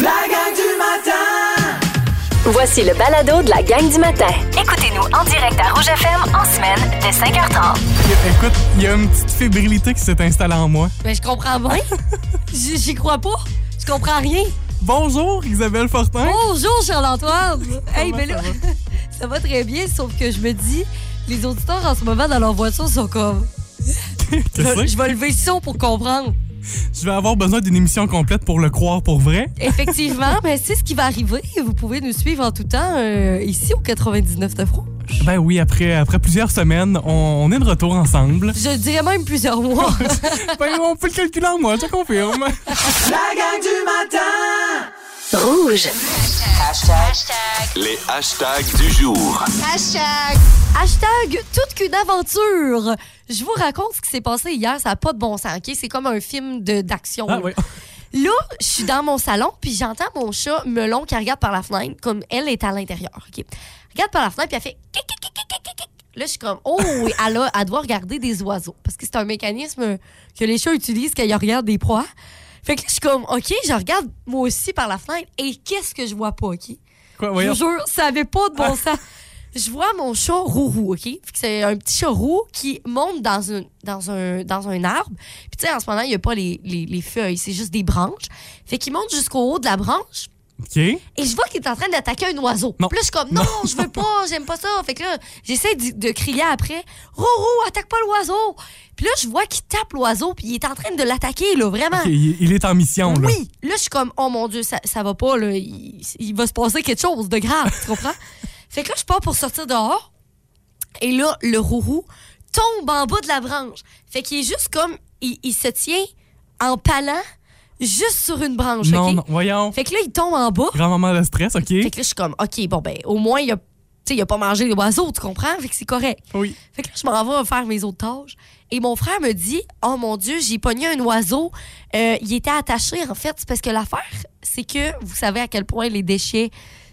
La gang du matin! Voici le balado de la gang du matin. Écoutez-nous en direct à Rouge FM en semaine dès 5h30. Écoute, il y a une petite fébrilité qui s'est installée en moi. Ben, je comprends bien. J'y crois pas. Je comprends rien. Bonjour, Isabelle Fortin. Bonjour, Charles-Antoine. hey, ben ça là, va? ça va très bien, sauf que je me dis, les auditeurs en ce moment dans leur voiture sont comme. Je vais lever le son pour comprendre. Je vais avoir besoin d'une émission complète pour le croire pour vrai. Effectivement, ben, c'est ce qui va arriver. Vous pouvez nous suivre en tout temps euh, ici au 99 de Rouge. Ben oui, après, après plusieurs semaines, on, on est de retour ensemble. Je dirais même plusieurs mois. ben, on peut le calculer en moi, je te confirme. La gang du matin! Rouge. Les hashtags du jour. Hashtag toute qu'une aventure. Je vous raconte ce qui s'est passé hier. Ça n'a pas de bon sens, OK? C'est comme un film d'action. Ah là. oui. Là, je suis dans mon salon, puis j'entends mon chat Melon qui regarde par la fenêtre, comme elle est à l'intérieur. OK? Regarde par la fenêtre, puis elle fait. Là, je suis comme, oh, elle, a- elle doit regarder des oiseaux. Parce que c'est un mécanisme que les chats utilisent quand ils regardent des proies. Fait que là, je suis comme, OK, je regarde moi aussi par la fenêtre, et qu'est-ce que je vois pas, OK? Quoi, Je vous jure, ça avait pas de bon sens. Je vois mon chat roux OK? C'est un petit chat roux qui monte dans, une, dans, un, dans un arbre. Puis, tu sais, en ce moment, il n'y a pas les, les, les feuilles, c'est juste des branches. Fait qu'il monte jusqu'au haut de la branche. OK. Et je vois qu'il est en train d'attaquer un oiseau. Non. Puis là, je suis comme, non, je veux pas, j'aime pas ça. Fait que là, j'essaie de, de crier après, Rourou, attaque pas l'oiseau. Puis là, je vois qu'il tape l'oiseau, puis il est en train de l'attaquer, là, vraiment. Il est en mission, là. Oui. Là, je suis comme, oh mon Dieu, ça, ça va pas, là. Il, il va se passer quelque chose de grave, tu comprends? fait que là, je pars pour sortir dehors. Et là, le rourou tombe en bas de la branche. Fait qu'il est juste comme, il, il se tient en palant juste sur une branche, Non, non, voyons. Fait que là, il tombe en bas. Grand moment de stress, OK? Fait que là, je suis comme, OK, bon, ben, au moins, il a, il a pas mangé l'oiseau, tu comprends? Fait que c'est correct. Oui. Fait que là, je m'en vais faire mes autres tâches. Et mon frère me dit Oh mon Dieu, j'ai pogné un oiseau. Euh, il était attaché, en fait. Parce que l'affaire, c'est que vous savez à quel point les déchets,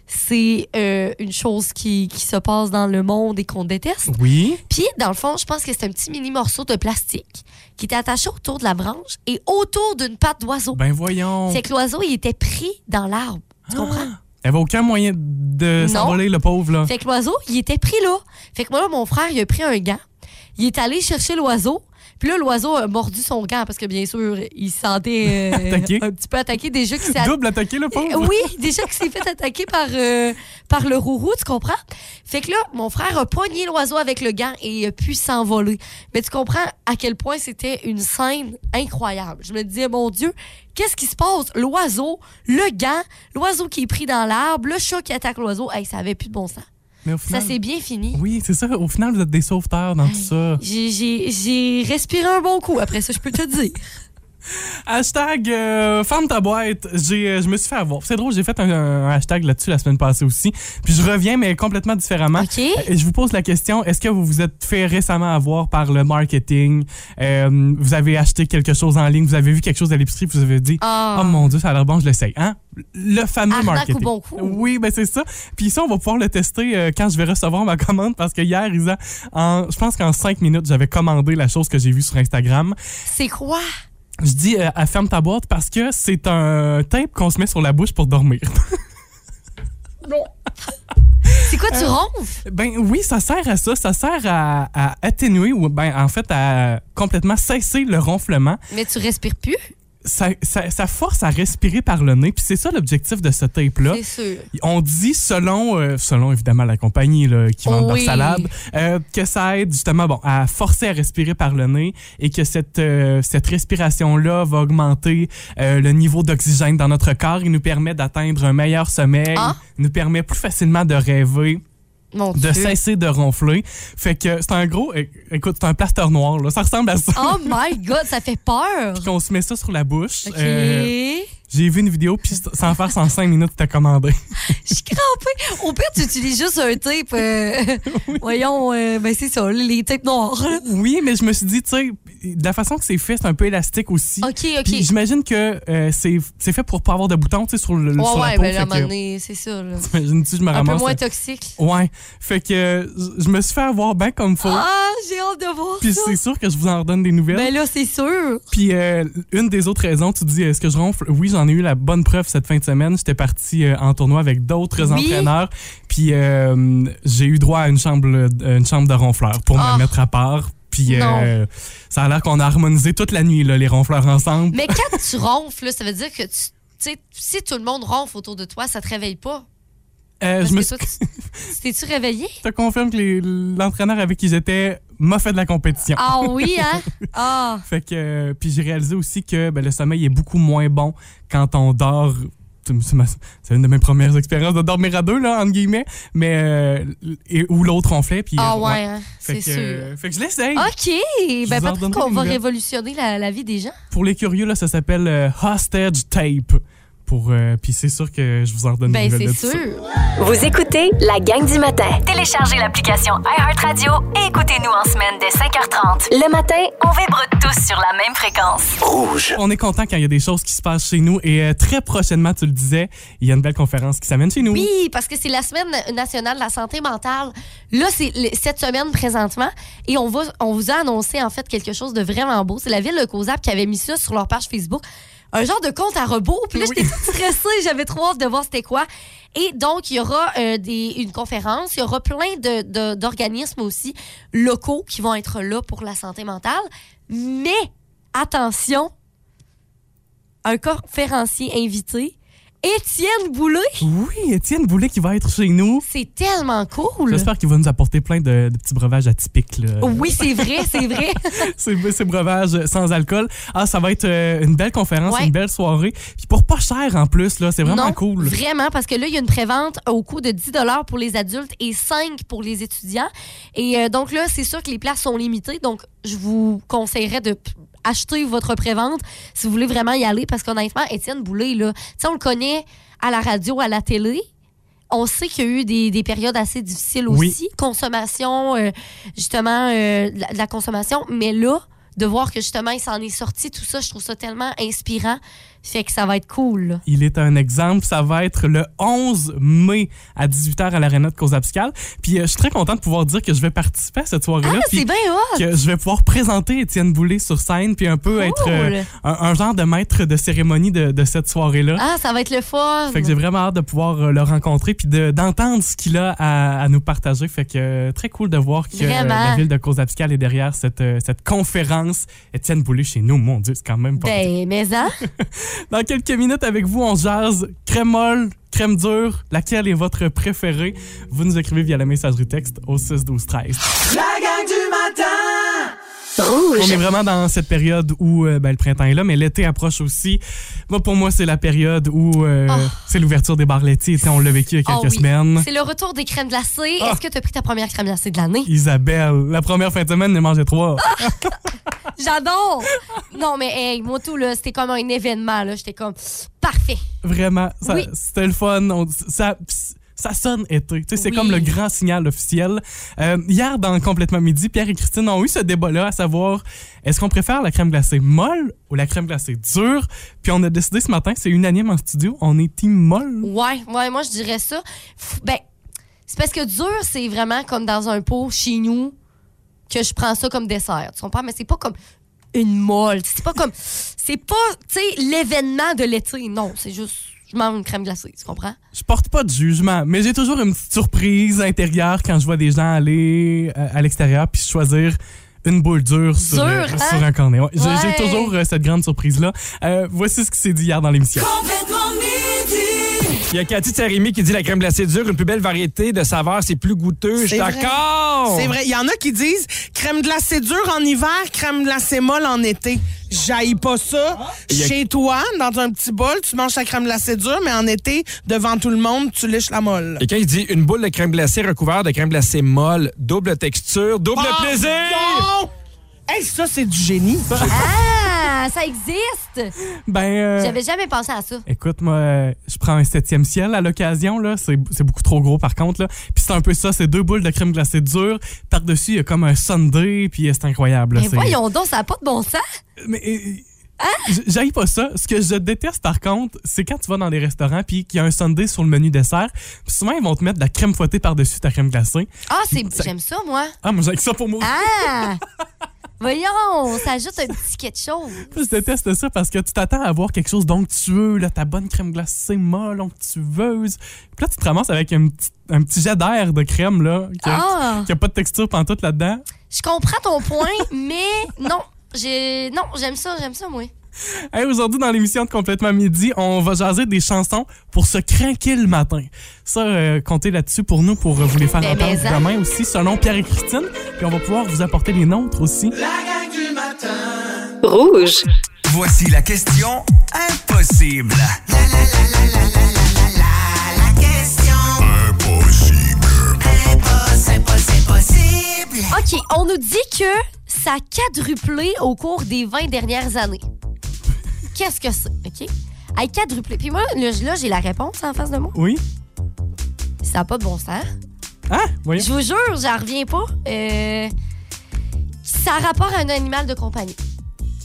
c'est euh, une chose qui, qui se passe dans le monde et qu'on déteste. Oui. Puis, dans le fond, je pense que c'est un petit mini morceau de plastique qui était attaché autour de la branche et autour d'une patte d'oiseau. Ben voyons. C'est que l'oiseau, il était pris dans l'arbre. Tu comprends? Il n'y avait aucun moyen de s'envoler, le pauvre, là. Fait que l'oiseau, il était pris là. Fait que moi, là, mon frère, il a pris un gant. Il est allé chercher l'oiseau. Puis là, l'oiseau a mordu son gant parce que, bien sûr, il se sentait euh, un petit peu attaqué. Déjà Double attaqué, le pauvre. Oui, déjà qu'il s'est fait attaquer par, euh, par le rourou, tu comprends? Fait que là, mon frère a poigné l'oiseau avec le gant et il a pu s'envoler. Mais tu comprends à quel point c'était une scène incroyable. Je me disais, mon Dieu, qu'est-ce qui se passe? L'oiseau, le gant, l'oiseau qui est pris dans l'arbre, le chat qui attaque l'oiseau. Hey, ça avait plus de bon sens. Ça s'est bien fini. Oui, c'est ça. Au final, vous êtes des sauveteurs dans tout ça. J'ai respiré un bon coup après ça, je peux te dire. Hashtag euh, ferme ta boîte. J'ai, euh, je me suis fait avoir. C'est drôle, j'ai fait un, un hashtag là-dessus la semaine passée aussi. Puis je reviens, mais complètement différemment. OK. Euh, Je vous pose la question est-ce que vous vous êtes fait récemment avoir par le marketing? Euh, Vous avez acheté quelque chose en ligne, vous avez vu quelque chose à l'épicerie, vous avez dit Ah. Oh mon Dieu, ça a l'air bon, je l'essaye. Hein? Le fameux Arnaque marketing. bon coup? Oui, ben c'est ça. Puis ça, on va pouvoir le tester euh, quand je vais recevoir ma commande parce que hier, Isa, en, je pense qu'en cinq minutes, j'avais commandé la chose que j'ai vue sur Instagram. C'est quoi? Je dis euh, à ferme ta boîte parce que c'est un tape qu'on se met sur la bouche pour dormir. C'est quoi, tu ronfles? ben oui, ça sert à ça. Ça sert à, à atténuer ou ben en fait à complètement cesser le ronflement. Mais tu respires plus? Ça, ça, ça force à respirer par le nez. Puis c'est ça l'objectif de ce tape-là. On dit, selon, euh, selon évidemment la compagnie là, qui vend leur Oui. salade, euh, que ça aide justement bon, à forcer à respirer par le nez et que cette, euh, cette respiration-là va augmenter le niveau d'oxygène dans notre corps et nous permet d'atteindre un meilleur sommeil, Ah. nous permet plus facilement de rêver Mon de Dieu. cesser de ronfler. Fait que c'est un gros, écoute, c'est un plaster noir, là. Ça ressemble à ça. Oh my God, ça fait peur. Qu'on se met ça sur la bouche. OK. Euh, J'ai vu une vidéo, puis sans faire en 5 minutes, c'était commandé. Je suis crampée. Au pire, tu utilises juste un tape. euh, Voyons, euh, ben c'est ça, les tapes noirs. Oui, mais je me suis dit, tu sais, de la façon que c'est fait, c'est un peu élastique aussi. OK, OK. J'imagine que euh, c'est fait pour pas avoir de boutons, tu sais, sur, le, Ouais, sur la ouais, peau. moment que- donné, c'est ça. T'imagines-tu, je me Un peu moins toxique. Ouais. Fait que je me suis fait avoir bien comme faut. Ah, j'ai hâte de voir Puis c'est sûr que je vous en redonne des nouvelles. Ben là, c'est sûr. Puis euh, une des autres raisons, tu dis est-ce que je ronfle? Oui, j'en ai eu la bonne preuve cette fin de semaine. J'étais parti euh, en tournoi avec d'autres Oui. entraîneurs, puis euh, j'ai eu droit à une chambre une chambre de ronfleurs pour Ah. me mettre à part. Puis euh, ça a l'air qu'on a harmonisé toute la nuit là, les ronfleurs ensemble. Mais quand tu ronfles, là, ça veut dire que tu. si tout le monde ronfle autour de toi, ça te réveille pas? Euh, Parce je me que suis toi, tu- T'es-tu réveillé? je te confirme que l'entraîneur avec qui j'étais m'a fait de la compétition. Ah oui, hein? Ah. Fait que euh, puis j'ai réalisé aussi que ben, le sommeil est beaucoup moins bon quand on dort. C'est une de mes premières expériences de dormir à deux là entre guillemets, mais euh, et, où l'autre on fait puis Ah euh, ouais, hein? C'est sûr. euh, fait que je l'essaye. OK. Ben, peut-être qu'on va nouvelles. révolutionner la, la vie des gens. Pour les curieux là, ça s'appelle euh, hostage tape. Pour euh, puis c'est sûr que je vous en redonne Ben, c'est sûr. ça. Vous écoutez la gang du matin. Téléchargez l'application iHeartRadio et écoutez-nous en semaine dès 5h30. Le matin, on vibre tous sur la même fréquence. Rouge. On est content quand il y a des choses qui se passent chez nous et euh, très prochainement, tu le disais, il y a une belle conférence qui s'amène chez nous. Oui, parce que c'est la semaine nationale de la santé mentale. Là, c'est cette semaine présentement. Et on, va, on vous a annoncé, en fait, quelque chose de vraiment beau. C'est la ville de Causap qui avait mis ça sur leur page Facebook. Un genre de compte à rebours. Puis là, Oui. j'étais toute stressée. J'avais trop hâte de voir c'était quoi. Et donc, il y aura euh, des, une conférence. Il y aura plein de- de- d'organismes aussi locaux qui vont être là pour la santé mentale. Mais, attention, un conférencier invité, Étienne Boulay. Oui, Étienne Boulet qui va être chez nous. C'est tellement cool. J'espère qu'il va nous apporter plein de, de petits breuvages atypiques. Là. Oui, c'est vrai, c'est vrai. ces, ces breuvages sans alcool. Ah, ça va être euh, une belle conférence, Ouais. une belle soirée. Puis pour pas cher en plus, là, c'est vraiment non, cool. Vraiment, parce que là, il y a une prévente au coût de 10 pour les adultes et 5 pour les étudiants. Et euh, donc là, c'est sûr que les places sont limitées. Donc, je vous conseillerais de acheter votre prévente si vous voulez vraiment y aller. Parce qu'honnêtement, Étienne Boulay, là, on le connaît à la radio, à la télé. On sait qu'il y a eu des, des périodes assez difficiles Oui. aussi. Consommation, euh, justement, euh, de la, de la consommation. Mais là, de voir que justement, il s'en est sorti, tout ça, je trouve ça tellement inspirant. Fait que ça va être cool. là. Il est un exemple. Ça va être le 11 mai à 18h à l'Arena de Cause-Abscale. Puis euh, je suis très content de pouvoir dire que je vais participer à cette soirée-là. Ah, c'est bien hot! que je vais pouvoir présenter Étienne Boulay sur scène puis un peu être euh, un, un genre de maître de cérémonie de, de cette soirée-là. Ah, ça va être le fun! Fait que j'ai vraiment hâte de pouvoir euh, le rencontrer puis de- d'entendre ce qu'il a à, à nous partager. Fait que très cool de voir que Vraiment. la ville de Cause-Abscale est derrière cette, cette conférence. Étienne Boulay chez nous, mon Dieu, c'est quand même pas Ben, mais hein? Dans quelques minutes avec vous, on jase crème molle, crème dure. Laquelle est votre préférée? Vous nous écrivez via la messagerie texte au 6 12 13. La gang du matin On est vraiment dans cette période où euh, ben, le printemps est là, mais l'été approche aussi. Moi, pour moi, c'est la période où euh, Oh. c'est l'ouverture des bars laitiers. On l'a vécu il y a Ah quelques oui. semaines. C'est le retour des crèmes glacées. Ah. Est-ce que tu as pris ta première crème glacée de l'année? Isabelle, la première fin de semaine, elle mangeait trois. J'adore! non, mais hey, moi, tout, là, c'était comme un événement. là. J'étais comme, parfait. Vraiment, ça- Oui. c'était le fun. On- ça, ça sonne été. Tu sais, C'est Oui. comme le grand signal officiel. Euh, hier, dans Complètement Midi, Pierre et Christine ont eu ce débat-là, à savoir, est-ce qu'on préfère la crème glacée molle ou la crème glacée dure? Puis on a décidé ce matin, c'est unanime en studio, on est team molle. Ouais, ouais, moi, je dirais ça. Ben, c'est parce que dur, c'est vraiment comme dans un pot chez nous que je prends ça comme dessert. Tu comprends? Mais c'est pas comme une molle. C'est pas comme. C'est pas, tu sais, l'événement de l'été. Non, c'est juste. Je mange une crème glacée. Tu comprends? Je porte pas de jugement, mais j'ai toujours une petite surprise intérieure quand je vois des gens aller euh, à l'extérieur puis choisir une boule dure sur, euh, Dure, sur hein? un cornet. Ouais, j'ai- Ouais. J'ai toujours euh, cette grande surprise-là. Euh, voici ce qui s'est dit hier dans l'émission. Complètement Il y a Cathy Tsarimi qui dit la crème glacée dure, une plus belle variété de saveurs, c'est plus goûteux. Je suis d'accord. C'est vrai. Il y en a qui disent crème glacée dure en hiver, crème glacée molle en été. J'haïs pas ça. Il y a- Chez toi, dans un petit bol, tu manges ta crème glacée dure, mais en été, devant tout le monde, tu liches la molle. Et quand il dit une boule de crème glacée recouverte de crème glacée molle, double texture, double Ah, plaisir. bon! Hey, ça, c'est du génie. Ah, Ah, ça existe! Ben, euh, J'avais jamais pensé à ça. Écoute, moi, euh, je prends un septième ciel à l'occasion, là. C'est beaucoup trop gros, par contre, là. Puis c'est un peu ça, c'est deux boules de crème glacée dure. Par-dessus, il y a comme un sundae, puis euh, c'est incroyable. là. Mais voyons donc, ça n'a pas de bon sens. Mais euh, j'aille pas ça. Ce que je déteste, par contre, c'est quand tu vas dans des restaurants, puis qu'il y a un sundae sur le menu dessert. Puis souvent, ils vont te mettre de la crème fouettée par-dessus ta crème glacée. Ah, c'est Ça- j'aime ça, moi. Ah, moi, j'ai ça pour moi. Ah! Voyons, ça ajoute un petit quelque chose. Je déteste ça parce que tu t'attends à avoir quelque chose d'onctueux, là, ta bonne crème glacée molle, onctueuse. Puis là, tu te ramasses avec un petit, un petit jet d'air de crème, là, qui a, Ah! pas de texture pantoute là-dedans. Je comprends ton point, mais non. J'ai non, j'aime ça, j'aime ça moi. Hey, Aujourd'hui, dans l'émission de Complètement Midi, on va jaser des chansons pour se craquer le matin. Ça, euh, comptez là-dessus pour nous, pour euh, vous les faire Ben, entendre mais en. demain aussi, selon Pierre et Christine. Puis on va pouvoir vous apporter les nôtres aussi. La gang du matin. Rouge. Voici la question impossible. OK, on nous dit que ça a quadruplé au cours des 20 dernières années. Qu'est-ce que c'est, OK? A quadruplé. Puis moi, là, là, j'ai la réponse en face de moi. Oui? Ça n'a pas de bon sens. Ah, voyons. Je vous jure, j'en reviens pas. Euh, ça a rapport à un animal de compagnie.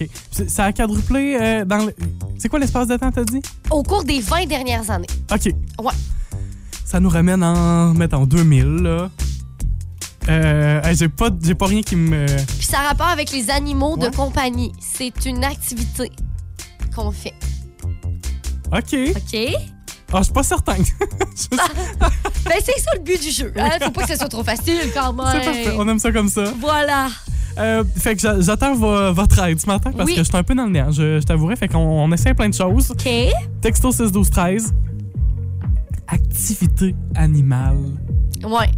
OK. C'est- Ça a quadruplé euh, dans le... C'est quoi l'espace de temps, t'as dit? Au cours des 20 dernières années. OK. Ouais. Ça nous ramène en, mettons, 2000, là. Euh, j'ai pas, j'ai pas rien qui me... Puis ça a rapport avec les animaux Ouais. de compagnie. C'est une activité qu'on fait. OK. OK? Ah, je suis pas certain. Ben, c'est ça le but du jeu. Hein? Faut pas que ce soit trop facile quand même. C'est parfait. On aime ça comme ça. Voilà. Euh, fait que j'a- j'attends vo- votre aide ce matin parce Oui. que je suis un peu dans le néant. Je, je t'avouerai. Fait qu'on on essaie plein de choses. OK. Texto 6 12 13. Activité animale. Ouais.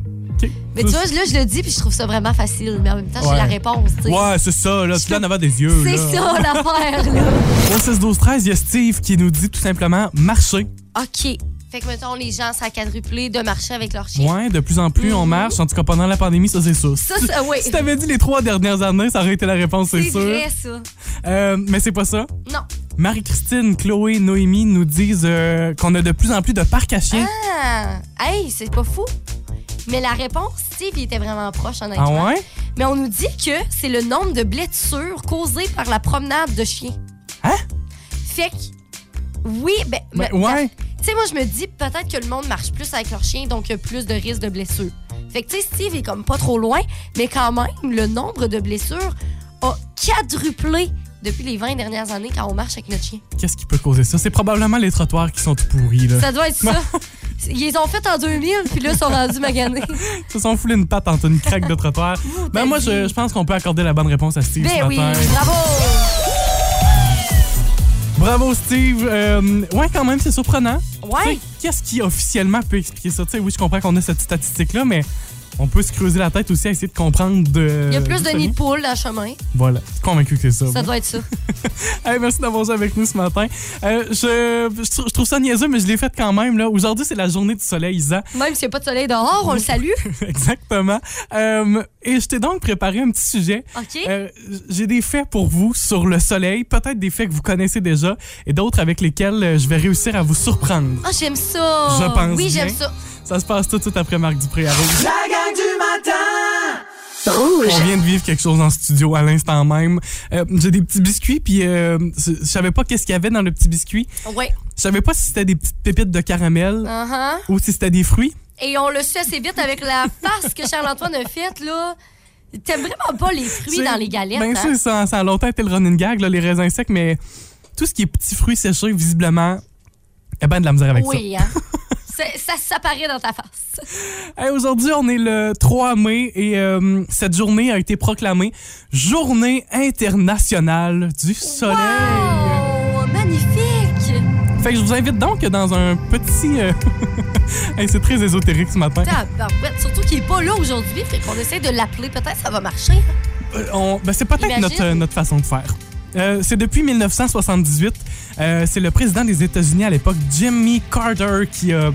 Mais tu vois, là, je le dis, puis je trouve ça vraiment facile. Mais en même temps, j'ai Ouais. la réponse, tu sais. Ouais, c'est ça. Là, tu l'as en avant des yeux. C'est ça l'affaire, là. Au 6 12 13, il y a Steve qui nous dit tout simplement marcher. OK. Fait que, mettons, les gens, ça a quadruplé de marcher avec leur chien. Ouais, de plus en plus, on marche. En tout cas, pendant la pandémie, ça, c'est sûr. Mhm. Ça, ça, oui. Si t'avais dit les trois dernières années, ça aurait été la réponse, c'est C'est sûr. vrai, ça. Euh, mais c'est pas ça. Non. Marie-Christine, Chloé, Noémie nous disent euh, qu'on a de plus en plus de parcs à chiens. Ah! Hey, c'est pas fou. Mais la réponse, Steve, il était vraiment proche, honnêtement. Ah ouais? Mais on nous dit que c'est le nombre de blessures causées par la promenade de chiens. Hein? Fait que, oui, ben. Ben, ben, ouais. Tu sais, moi, je me dis peut-être que le monde marche plus avec leur chien, donc il y a plus de risques de blessures. Fait que, tu sais, Steve est comme pas trop loin, mais quand même, le nombre de blessures a quadruplé depuis les 20 dernières années quand on marche avec notre chien. Qu'est-ce qui peut causer ça? C'est probablement les trottoirs qui sont tout pourris. Là. Ça doit être ça. Ils les ont fait en 2000, puis là, ils sont rendus maganés. Ils se sont foulés une patte entre une craque de trottoir. ben moi, je, je pense qu'on peut accorder la bonne réponse à Steve ce Ben oui, matin. bravo! Bravo, Steve. Euh, ouais, quand même, c'est surprenant. Ouais. Qu'est-ce qui officiellement peut expliquer ça? Tu sais, oui, je comprends qu'on a cette statistique-là, mais on peut se creuser la tête aussi à essayer de comprendre de. Il y a plus de nids de poules le chemin. Voilà, je suis convaincu que c'est ça. Ça moi. doit être ça. Hey, merci d'avoir joué avec nous ce matin. Euh, je, je, trou- je trouve ça niaiseux, mais je l'ai fait quand même. Aujourd'hui, c'est la journée du soleil, Isa. Même s'il n'y a pas de soleil dehors, on le salue. Exactement. Euh, et je t'ai donc préparé un petit sujet. OK? Euh, J'ai des faits pour vous sur le soleil, peut-être des faits que vous connaissez déjà et d'autres avec lesquels je vais réussir à vous surprendre. Ah, j'aime ça. Je pense Oui, j'aime ça. Ça se passe tout de suite après Marc Dupré à Rouge. La gang du matin. Rouge. On vient de vivre quelque chose en studio à l'instant même. Euh, J'ai des petits biscuits, puis euh, je savais pas qu'est-ce qu'il y avait dans le petit biscuit. Ouais. Je savais pas si c'était des petites pépites de caramel Uh-huh. ou si c'était des fruits. Et on le sait assez vite avec la face que Charles-Antoine a faite, là. T'aimes vraiment pas les fruits dans les galettes, Ben, hein? c'est ça, ça a longtemps été le running gag, là, les raisins secs, mais tout ce qui est petits fruits séchés, visiblement, il y a ben de la misère avec Oui, hein? Ça s'apparaît dans ta face. Hey, Aujourd'hui, on est le 3 mai et euh, cette journée a été proclamée Journée internationale du soleil. Wow! Magnifique! Fait que je vous invite donc dans un petit... euh, hey, c'est très ésotérique ce matin. Tabarouette. Surtout qu'il est pas là aujourd'hui, fait qu'on essaie de l'appeler. Peut-être ça va marcher. Euh, on- ben, c'est peut-être notre, notre façon de faire. Euh, c'est depuis 1978. euh, c'est le président des États-Unis à l'époque, Jimmy Carter, qui a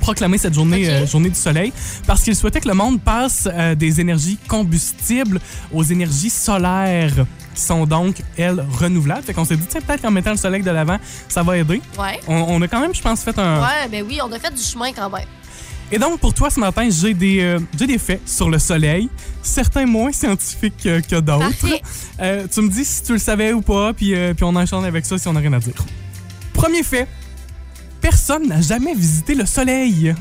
proclamé cette journée, euh, journée du soleil parce qu'il souhaitait que le monde passe euh, des énergies combustibles aux énergies solaires qui sont donc, elles, renouvelables. Fait qu'on s'est dit, peut-être qu'en mettant le soleil de l'avant, ça va aider. Ouais. On, on a quand même, je pense, fait un... Ouais, ben oui, on a fait du chemin quand même. Et donc, pour toi, ce matin, j'ai des, euh, des faits sur le soleil, certains moins scientifiques que, que d'autres. Euh, tu me dis si tu le savais ou pas, puis, puis on enchaîne avec ça si on n'a rien à dire. Premier fait, personne n'a jamais visité le soleil.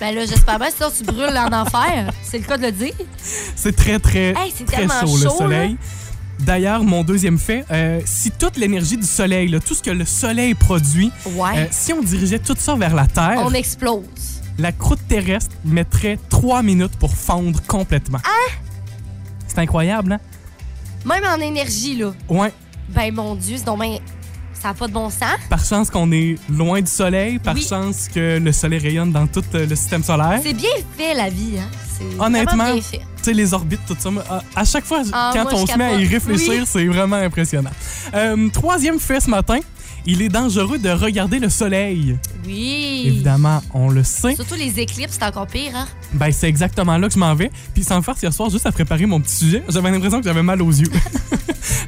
Ben là, j'espère bien, sinon tu brûles en enfer. C'est le cas de le dire. C'est très, très, Hey, c'est très chaud, le soleil. D'ailleurs, mon deuxième fait, euh, si toute l'énergie du soleil, là, tout ce que le soleil produit, Ouais. euh, si on dirigeait tout ça vers la Terre, On explose. la croûte terrestre mettrait trois minutes pour fondre complètement. Ah! C'est incroyable, hein? Même en énergie, là. Ouais. Ben mon Dieu, c'est donc ben- Ça n'a pas de bon sens. Par chance qu'on est loin du soleil, par Oui. chance que le soleil rayonne dans tout euh, le système solaire. C'est bien fait, la vie. Hein? Honnêtement. Tu sais, les orbites, tout ça. à- chaque fois, Ah, quand moi, on se met à y réfléchir, Oui. c'est vraiment impressionnant. Euh, troisième fait ce matin, il est dangereux de regarder le soleil. Oui. Évidemment, on le sait. Surtout les éclipses, c'est encore pire, hein? Ben, c'est exactement là que je m'en vais. Puis sans faire hier soir, juste à préparer mon petit sujet, j'avais l'impression que j'avais mal aux yeux.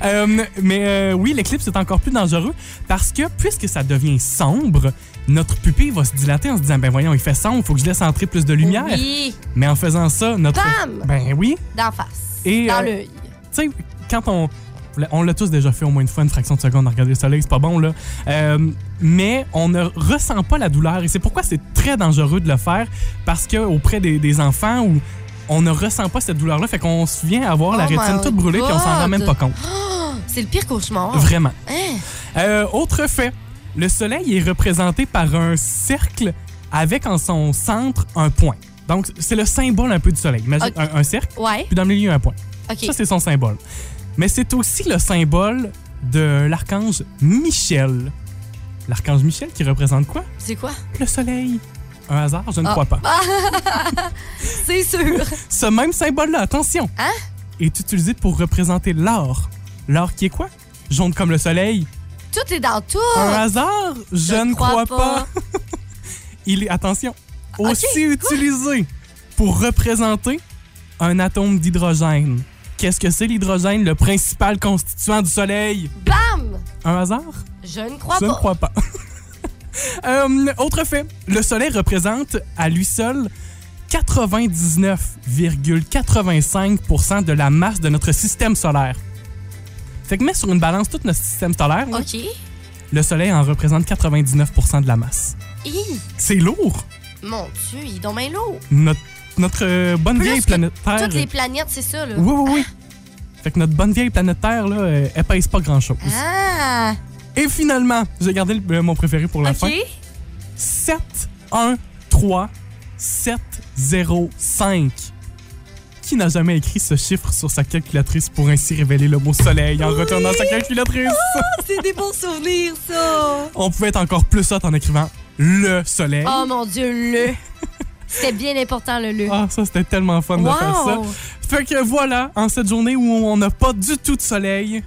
Euh, mais euh, oui, l'éclipse est encore plus dangereux parce que puisque ça devient sombre, notre pupille va se dilater en se disant ben voyons, il fait sombre, il faut que je laisse entrer plus de lumière. Oui. Mais en faisant ça, notre Bam! ben oui, D'en face. Et, Dans euh, l'œil. tu sais, quand on. On l'a tous déjà fait au moins une fois, une fraction de seconde à regarder le soleil, c'est pas bon, là. Euh, mais on ne ressent pas la douleur. Et c'est pourquoi c'est très dangereux de le faire, parce qu'auprès des, des enfants où on ne ressent pas cette douleur-là, fait qu'on se vient avoir la Oh rétine toute brûlée, puis on s'en rend même pas compte. C'est le pire cauchemar. Vraiment. Hein? Euh, autre fait, le soleil est représenté par un cercle avec en son centre un point. Donc, c'est le symbole un peu du soleil. Imagine un- un cercle, Ouais. puis dans le milieu, un point. Ça, c'est son symbole. Mais c'est aussi le symbole de l'archange Michel. L'archange Michel qui représente quoi? C'est quoi? Le soleil. Un hasard? Je ne Ah. crois pas. C'est sûr. Ce même symbole-là, attention, Hein? est utilisé pour représenter l'or. L'or qui est quoi? Jaune comme le soleil. Tout est dans tout. Un hasard? Je, ne crois, pas. Il est, attention, aussi utilisé pour représenter un atome d'hydrogène. Qu'est-ce que c'est l'hydrogène, le principal constituant du soleil? Bam! Un hasard? Je ne crois Je ne pas. crois pas. Euh, autre fait, le Soleil représente à lui seul 99,85% de la masse de notre système solaire. Fait que mets sur une balance tout notre système solaire, là, OK. le Soleil en représente 99% de la masse. C'est lourd. Mon Dieu, il est donc bien lourd. Notre, notre euh, bonne Plus vieille planète Terre. Toutes les planètes, c'est ça, là. Oui, oui, oui. Fait que notre bonne vieille planète Terre, là, euh, elle pèse pas grand-chose. Ah! Et finalement, j'ai gardé le- euh, mon préféré pour la fin. 7, 1, 3, 7, 0, 5. Qui n'a jamais écrit ce chiffre sur sa calculatrice pour ainsi révéler le mot soleil en retournant sa calculatrice? C'est des bons souvenirs, ça. On pouvait être encore plus hot en écrivant le soleil. Oh mon Dieu, le. C'était bien important, le le. Ah, ça, c'était tellement fun de faire ça. Fait que voilà, en cette journée où on n'a pas du tout de soleil,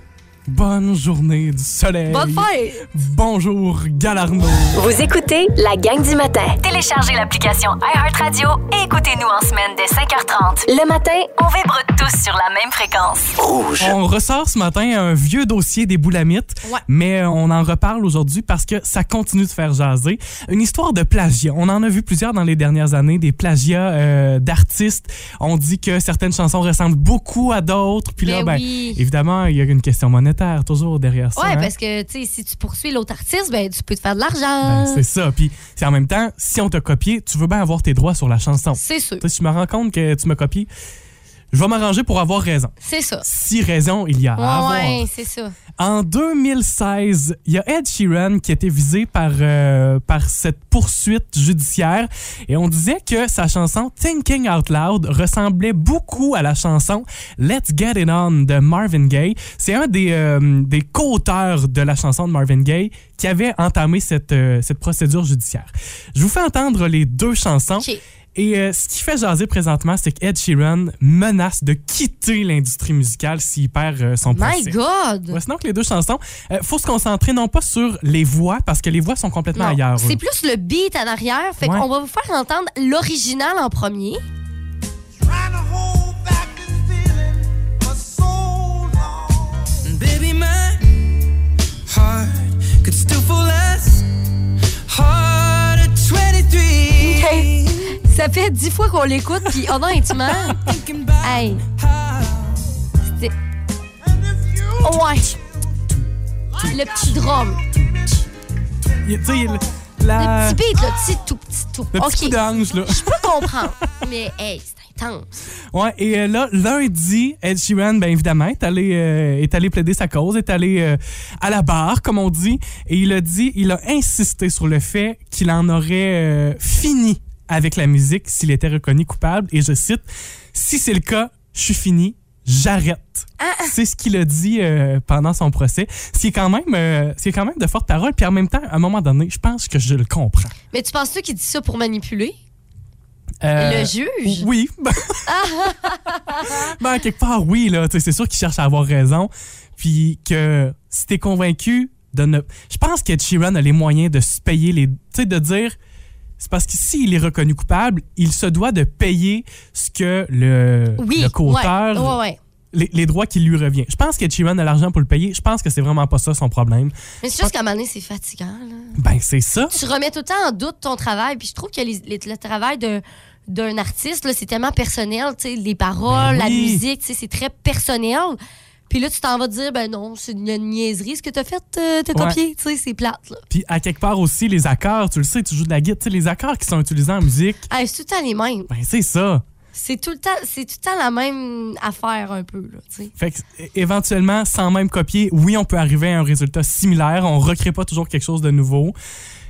bonne journée du soleil. Bonne fête! Bonjour, Galarno. Vous écoutez la gang du matin. Téléchargez l'application iHeartRadio et écoutez-nous en semaine dès 5h30. Le matin, on vibre tous sur la même fréquence. On ressort ce matin un vieux dossier des boulamites, Ouais. mais euh, on en reparle aujourd'hui parce que ça continue de faire jaser. Une histoire de plagiat. On en a vu plusieurs dans les dernières années, des plagiats euh, d'artistes. On dit que certaines chansons ressemblent beaucoup à d'autres. Puis là, Ben ben, oui. évidemment, il y a une question monétaire toujours derrière ça. Ouais, hein. parce que, si tu poursuis l'autre artiste, ben, tu peux te faire de l'argent. Ben, c'est ça. Puis c'est en même temps, si on t'a copié, tu veux bien avoir tes droits sur la chanson. c'est sûr. Tu sais, si je me rends compte que tu m'as copié, je vais m'arranger pour avoir raison. C'est ça. Si raison il y a à avoir. Ouais, c'est ça. En 2016, il y a Ed Sheeran qui a été visé par, euh, par cette poursuite judiciaire et on disait que sa chanson Thinking Out Loud ressemblait beaucoup à la chanson Let's Get It On de Marvin Gaye. C'est un des, euh, des co-auteurs de la chanson de Marvin Gaye qui avait entamé cette, euh, cette procédure judiciaire. Je vous fais entendre les deux chansons. Et euh, ce qui fait jaser présentement, c'est qu'Ed Sheeran menace de quitter l'industrie musicale s'il perd euh, son My My God! Sinon que les deux chansons, euh, faut se concentrer non pas sur les voix, parce que les voix sont complètement ailleurs. C'est plus le beat en arrière, fait qu'on va vous faire entendre l'original en premier. Okay ça fait dix fois qu'on l'écoute, puis honnêtement, hey, c'est. Ouais. Le petit drum. Tu sais, le- Le petit beat, là, petit tout petit tout. le petit coup OK. d'ange, là. Je peux comprendre, mais hey, c'est intense. Ouais, et euh, là, lundi, Ed Sheeran, bien évidemment, est allé, euh, est allé plaider sa cause, est allé euh, à la barre, comme on dit, et il a dit, il a insisté sur le fait qu'il en aurait fini avec la musique s'il était reconnu coupable. Et je cite, si c'est le cas, je suis fini, j'arrête. C'est ce qu'il a dit euh, pendant son procès. Ce qui est quand même, euh, est quand même de fortes paroles. Puis en même temps, à un moment donné, je pense que je le comprends. Mais tu penses-tu qu'il dit ça pour manipuler? Euh, le juge? Oui. ben, quelque part, oui, là. C'est sûr qu'il cherche à avoir raison. Puis que si t'es convaincu de ne. Je pense qu'Ed Sheeran a les moyens de se payer les. Tu sais, de dire. C'est parce que s'il est reconnu coupable, il se doit de payer ce que le, Oui. le co-auteur, Ouais, ouais, ouais. les, les droits qui lui reviennent. Je pense qu'Ed Sheeran a l'argent pour le payer. Je pense que c'est vraiment pas ça son problème. Mais c'est juste qu'à un moment donné, c'est fatigant. Là. Ben, c'est ça. Tu remets tout le temps en doute ton travail. Puis je trouve que les- les- le travail de d'un artiste, c'est tellement personnel, les paroles, Ben la oui. musique, tu sais, c'est très personnel. Puis là, tu t'en vas te dire, ben non, c'est une niaiserie ce que t'as fait, euh, t'as Ouais. copié, tu sais, c'est plate, là. Puis à quelque part aussi, les accords, tu le sais, tu joues de la guitare. Tu sais, les accords qui sont utilisés en musique, Hey, c'est tout le temps les mêmes. ben, c'est ça. C'est tout le temps, c'est tout le temps la même affaire un peu, là, tu sais. Fait que, éventuellement, sans même copier, oui, on peut arriver à un résultat similaire. On recrée pas toujours quelque chose de nouveau.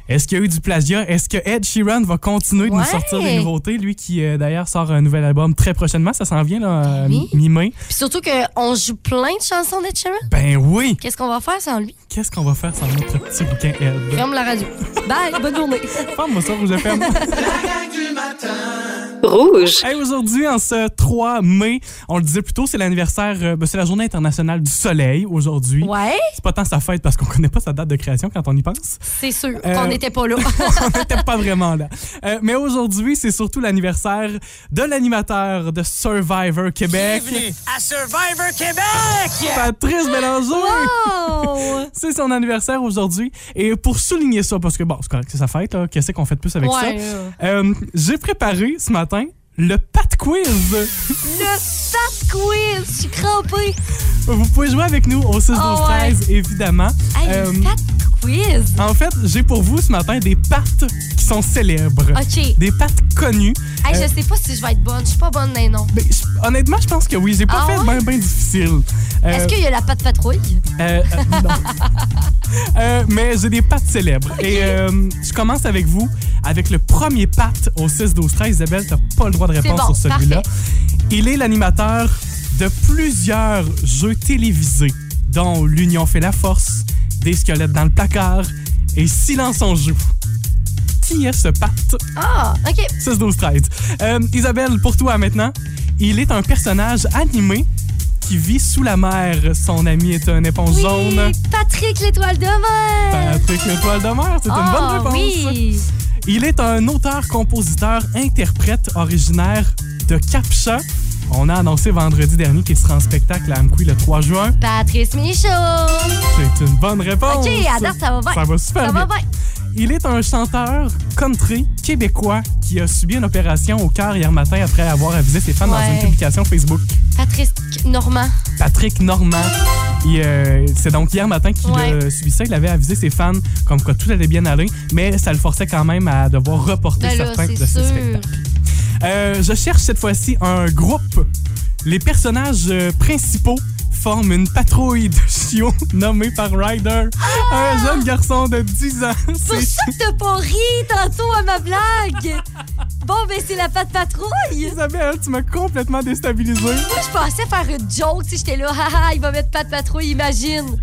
Est-ce qu'il y a eu du plagiat? Est-ce que Ed Sheeran va continuer de nous sortir des nouveautés? Lui qui, euh, d'ailleurs, sort un nouvel album très prochainement. Ça s'en vient, là, euh, Oui. mi-mai. Puis surtout qu'on joue plein de chansons d'Ed Sheeran. Ben oui! Qu'est-ce qu'on va faire sans lui? Qu'est-ce qu'on va faire sans notre petit bouquin Ed? Ferme la radio. Bye, bonne journée. Ferme-moi ça, FM. La gang du matin. Rouge. Hey, aujourd'hui, en ce 3 mai, on le disait plus tôt, c'est l'anniversaire, euh, ben, c'est la journée internationale du soleil aujourd'hui. Ouais, C'est pas tant sa fête parce qu'on connaît pas sa date de création quand on y pense. c'est sûr Euh, qu'on n'était pas là. on n'était pas vraiment là. Euh, mais aujourd'hui, c'est surtout l'anniversaire de l'animateur de Survivor Québec, à Survivor Québec! Patrice Bélanger. Oh! C'est son anniversaire aujourd'hui. Et pour souligner ça, parce que bon, c'est correct, c'est sa fête, là. Qu'est-ce qu'on fait de plus avec Ouais, ça? Euh, J'ai préparé ce matin le Pat Quiz. Le Stat Quiz! Je suis crampée. Vous pouvez jouer avec nous au 6 12 Oh, ouais. 13 évidemment. Hey, Euh, Quiz! en fait, j'ai pour vous ce matin des pattes qui sont célèbres. OK. Des pattes connues. Hey, Euh, je sais pas si je vais être bonne. Je suis pas bonne, mais non. Ben, honnêtement, je pense que oui. J'ai pas Ah fait ouais? bien, bien difficile. Euh, Est-ce qu'il y a la patte patrouille? euh, non. Euh, mais j'ai des pattes célèbres. Et euh, je commence avec vous, avec le premier patte au 6-12-13. Isabelle, t'as pas le droit de répondre bon, sur celui-là. Il est l'animateur de plusieurs jeux télévisés, dont L'Union fait la force, Des squelettes dans le placard et Silence on joue. Qui est ce patte? Ah, OK. 6, 12, 13. Euh, Isabelle, pour toi maintenant, il est un personnage animé qui vit sous la mer. Son ami est un éponge Oui, jaune. Patrick l'étoile de mer! Patrick l'étoile de mer, c'est une bonne Ah, réponse. oui! Il est un auteur, compositeur, interprète originaire de Capcha. On a annoncé vendredi dernier qu'il sera en spectacle à Amqui le 3 juin. Patrice Michaud! C'est une bonne réponse. OK, date, ça va bien. Ça va super Ça bien. va bien. Il est un chanteur country québécois qui a subi une opération au cœur hier matin après avoir avisé ses fans dans une publication Facebook. Patrice Normand. Patrick Normand. Euh, c'est donc hier matin qu'il Ouais. a subi ça. Il avait avisé ses fans comme quoi tout allait bien aller, mais ça le forçait quand même à devoir reporter Ben là, certains de c'est ses sûr. spectacles. Euh, je cherche cette fois-ci un groupe. Les personnages euh, principaux forment une patrouille de chiots nommée par Ryder, un jeune garçon de 10 ans. Ah! C'est pour ça que t'as pas ri tantôt à ma blague! Bon, ben c'est la patte patrouille! Isabelle, tu m'as complètement déstabilisé. Moi, je pensais faire une joke, sais, j'étais là, haha, il va mettre patte patrouille, imagine!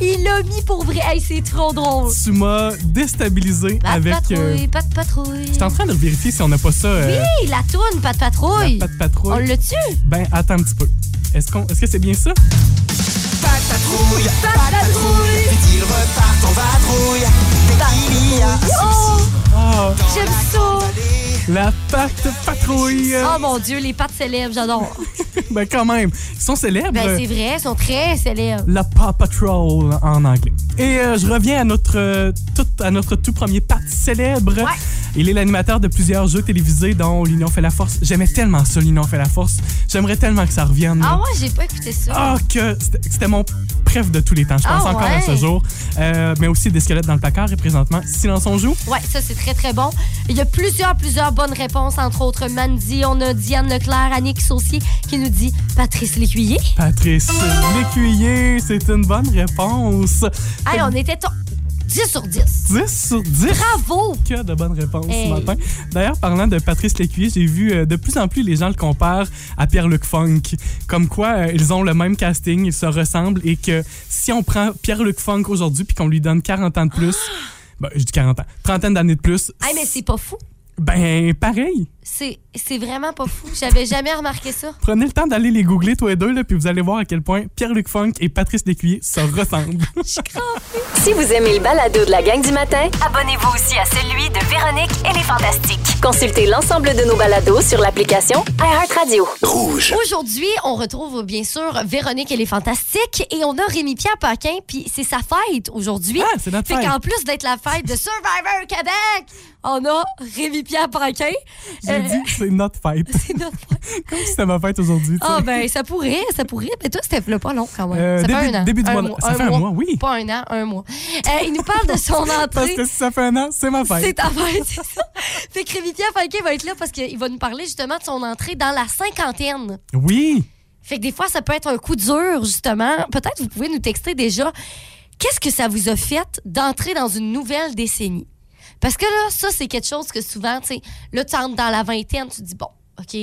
Il l'a mis pour vrai, hey, c'est trop drôle! Tu m'as déstabilisé Patte avec. patrouille, euh, patte patrouille. Je suis en train de vérifier si on n'a pas ça. euh, Oui, la toune, patte patrouille! la patte patrouille. On l'a tu Ben, attends un petit peu. Est-ce qu'on, est-ce que c'est bien ça? Patte patrouille, Patte patrouille! vite ils repartent en vadrouille. Dès qu'il y a un Oh, j'aime ça! La patte patrouille. Oh mon Dieu, les pattes célèbres, j'adore. ben quand même, ils sont célèbres. Ben c'est vrai, ils sont très célèbres. la Paw Patrol en anglais. Et euh, je reviens à notre, euh, tout, à notre tout premier pat célèbre. Ouais. Il est l'animateur de plusieurs jeux télévisés dont L'Union fait la force. J'aimais tellement ça, L'Union fait la force. J'aimerais tellement que ça revienne. là. Ah ouais, j'ai pas écouté ça. Ah, que c'était mon préf de tous les temps. Je pense Ah encore à ce jour. Euh, mais aussi des squelettes dans le placard et présentement Silence on joue. Ouais, ça c'est très très bon. Il y a plusieurs plusieurs bonnes réponses, entre autres Mandy, on a Diane Leclerc, Annick Saucier qui nous dit Patrice Lécuyer. Patrice Lécuyer, c'est une bonne réponse. Hey, on était 10 sur 10. 10 sur 10. Bravo! que de bonnes réponses Hey. ce matin. D'ailleurs, parlant de Patrice Lécuyer, j'ai vu euh, de plus en plus les gens le comparent à Pierre-Luc Funk. Comme quoi, euh, ils ont le même casting, ils se ressemblent et que si on prend Pierre-Luc Funk aujourd'hui puis qu'on lui donne 40 ans de plus, ben, je dis 40 ans, trentaine d'années de plus, Hey, mais c'est pas fou. Ben pareil. C'est c'est vraiment pas fou. J'avais jamais remarqué ça. Prenez le temps d'aller les googler tous les deux, là, puis vous allez voir à quel point Pierre-Luc Funk et Patrice Lécuyer se ressemblent. Si vous aimez le balado de la gang du matin, abonnez-vous aussi à celui de Véronique et les Fantastiques. Consultez l'ensemble de nos balados sur l'application iHeartRadio. Rouge. Aujourd'hui, on retrouve bien sûr Véronique et les Fantastiques et on a Rémi-Pierre Paquin, puis c'est sa fête aujourd'hui. Ah, c'est notre Fait fête. qu'en plus d'être la fête de Survivor Québec, on a Rémi-Pierre Paquin. J'ai dit, c'est notre fête. C'est notre fête. Comme si c'était ma fête aujourd'hui. Ah ben, ça pourrait, ça pourrait. Mais toi, c'était là pas long quand même. Euh, ça début- fait un an. début du un mois de- mois, ça fait un mois, oui. Pas un an, un mois. Euh, il nous parle de son Parce entrée. que si ça fait un an, c'est ma fête. C'est ta fête, c'est ça. Fait que Rémi-Pierre Paquin va être là parce qu'il va nous parler justement de son entrée dans la cinquantaine. Oui. Fait que des fois, ça peut être un coup dur, justement. Peut-être vous pouvez nous texter déjà. Qu'est-ce que ça vous a fait d'entrer dans une nouvelle décennie? Parce que là, ça, c'est quelque chose que souvent, tu sais, là, tu entres dans la vingtaine, tu dis, bon, OK.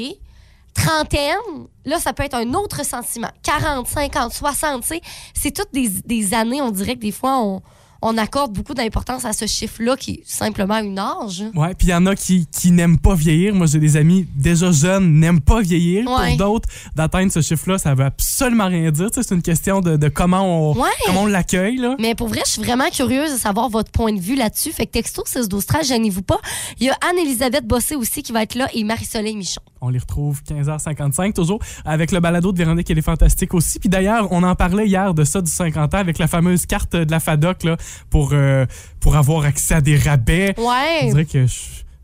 Trentaine, là, ça peut être un autre sentiment. 40, 50, 60, tu sais, c'est toutes des, des années, on dirait que des fois, on, on accorde beaucoup d'importance à ce chiffre-là qui est simplement une âge. Ouais, puis il y en a qui, qui n'aiment pas vieillir. Moi, j'ai des amis déjà jeunes, n'aiment pas vieillir. Ouais. Pour d'autres, d'atteindre ce chiffre-là, ça veut absolument rien dire. C'est une question de, de comment on, Ouais. comment on l'accueille. là. Mais pour vrai, je suis vraiment curieuse de savoir votre point de vue là-dessus. Fait que texto 6 12 13 gênez-vous pas. Il y a Anne-Elisabeth Bossé aussi qui va être là et Marie-Soleil Michon. On les retrouve 15h55, toujours avec le balado de Véronique et les Fantastiques aussi. Puis d'ailleurs, on en parlait hier de ça, du 50 ans, avec la fameuse carte de la FADOC là, pour, euh, pour avoir accès à des rabais. On Ouais. dirait que je-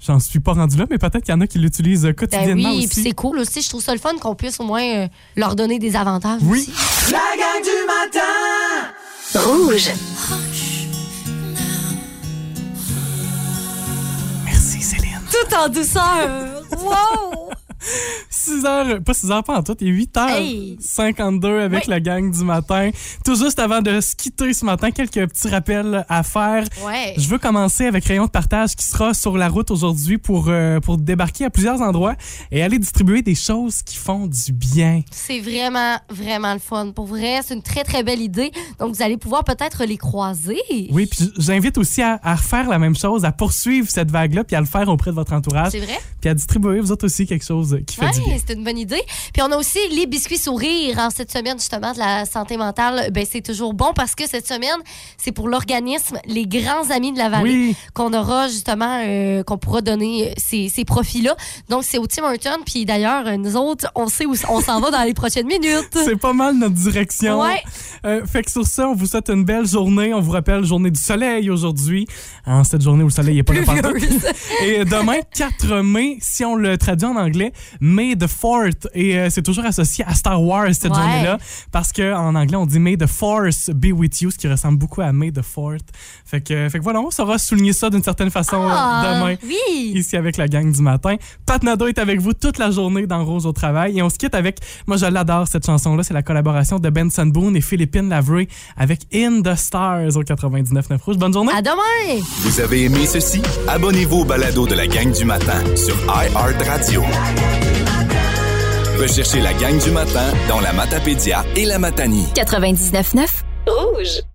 j'en suis pas rendu là, mais peut-être qu'il y en a qui l'utilisent Ben quotidiennement oui, puis aussi. c'est cool aussi. Je trouve ça le fun qu'on puisse au moins euh, leur donner des avantages Oui. aussi. La gang du matin. Rouge. Merci Céline. Tout en douceur. wow! 6 heures, pas 6 heures, pas en tout, il est 8 heures Hey. 52 avec Oui. la gang du matin. Tout juste avant de se quitter ce matin, quelques petits rappels à faire. Ouais. Je veux commencer avec Rayon de partage qui sera sur la route aujourd'hui pour, euh, pour débarquer à plusieurs endroits et aller distribuer des choses qui font du bien. C'est vraiment, vraiment le fun. Pour vrai, c'est une très, très belle idée. Donc, vous allez pouvoir peut-être les croiser. Oui, puis j'invite aussi à, à refaire la même chose, à poursuivre cette vague-là, puis à le faire auprès de votre entourage, C'est vrai? puis à distribuer vous autres aussi quelque chose qui fait du bien. Oui, c'est une bonne idée. Puis on a aussi les biscuits sourires en cette semaine justement de la santé mentale. Ben c'est toujours bon parce que cette semaine, c'est pour l'organisme Les Grands Amis de la Vallée Oui. qu'on aura justement, euh, qu'on pourra donner ces, ces profits-là. Donc c'est au Tim Horton. Puis d'ailleurs, euh, nous autres, on sait où on s'en va dans les prochaines minutes. C'est pas mal notre direction. Ouais. Euh, fait que sur ça, on vous souhaite une belle journée. On vous rappelle, journée du soleil aujourd'hui. En cette journée où le soleil n'est pas là. Pluvieuse. Et demain, 4 mai, si on le traduit en anglais, May the 4th. Et euh, c'est toujours associé à Star Wars, cette Ouais. journée-là. Parce qu'en anglais, on dit May the Force be with you, ce qui ressemble beaucoup à May the 4th. Fait que, fait que voilà, on saura souligner ça d'une certaine façon Ah, demain. Oui. Ici avec la gang du matin. Pat Nadeau est avec vous toute la journée dans Rose au travail. Et on se quitte avec, moi je l'adore cette chanson-là, c'est la collaboration de Benson Boone et Philippine Lavrey avec In the Stars au 99.9 Rouge. Bonne journée! À demain. Vous avez aimé ceci? Abonnez-vous au balado de la gang du matin sur iHeartRadio. Recherchez la gang du matin dans la Matapédia et la Matanie. 99.9 Rouge.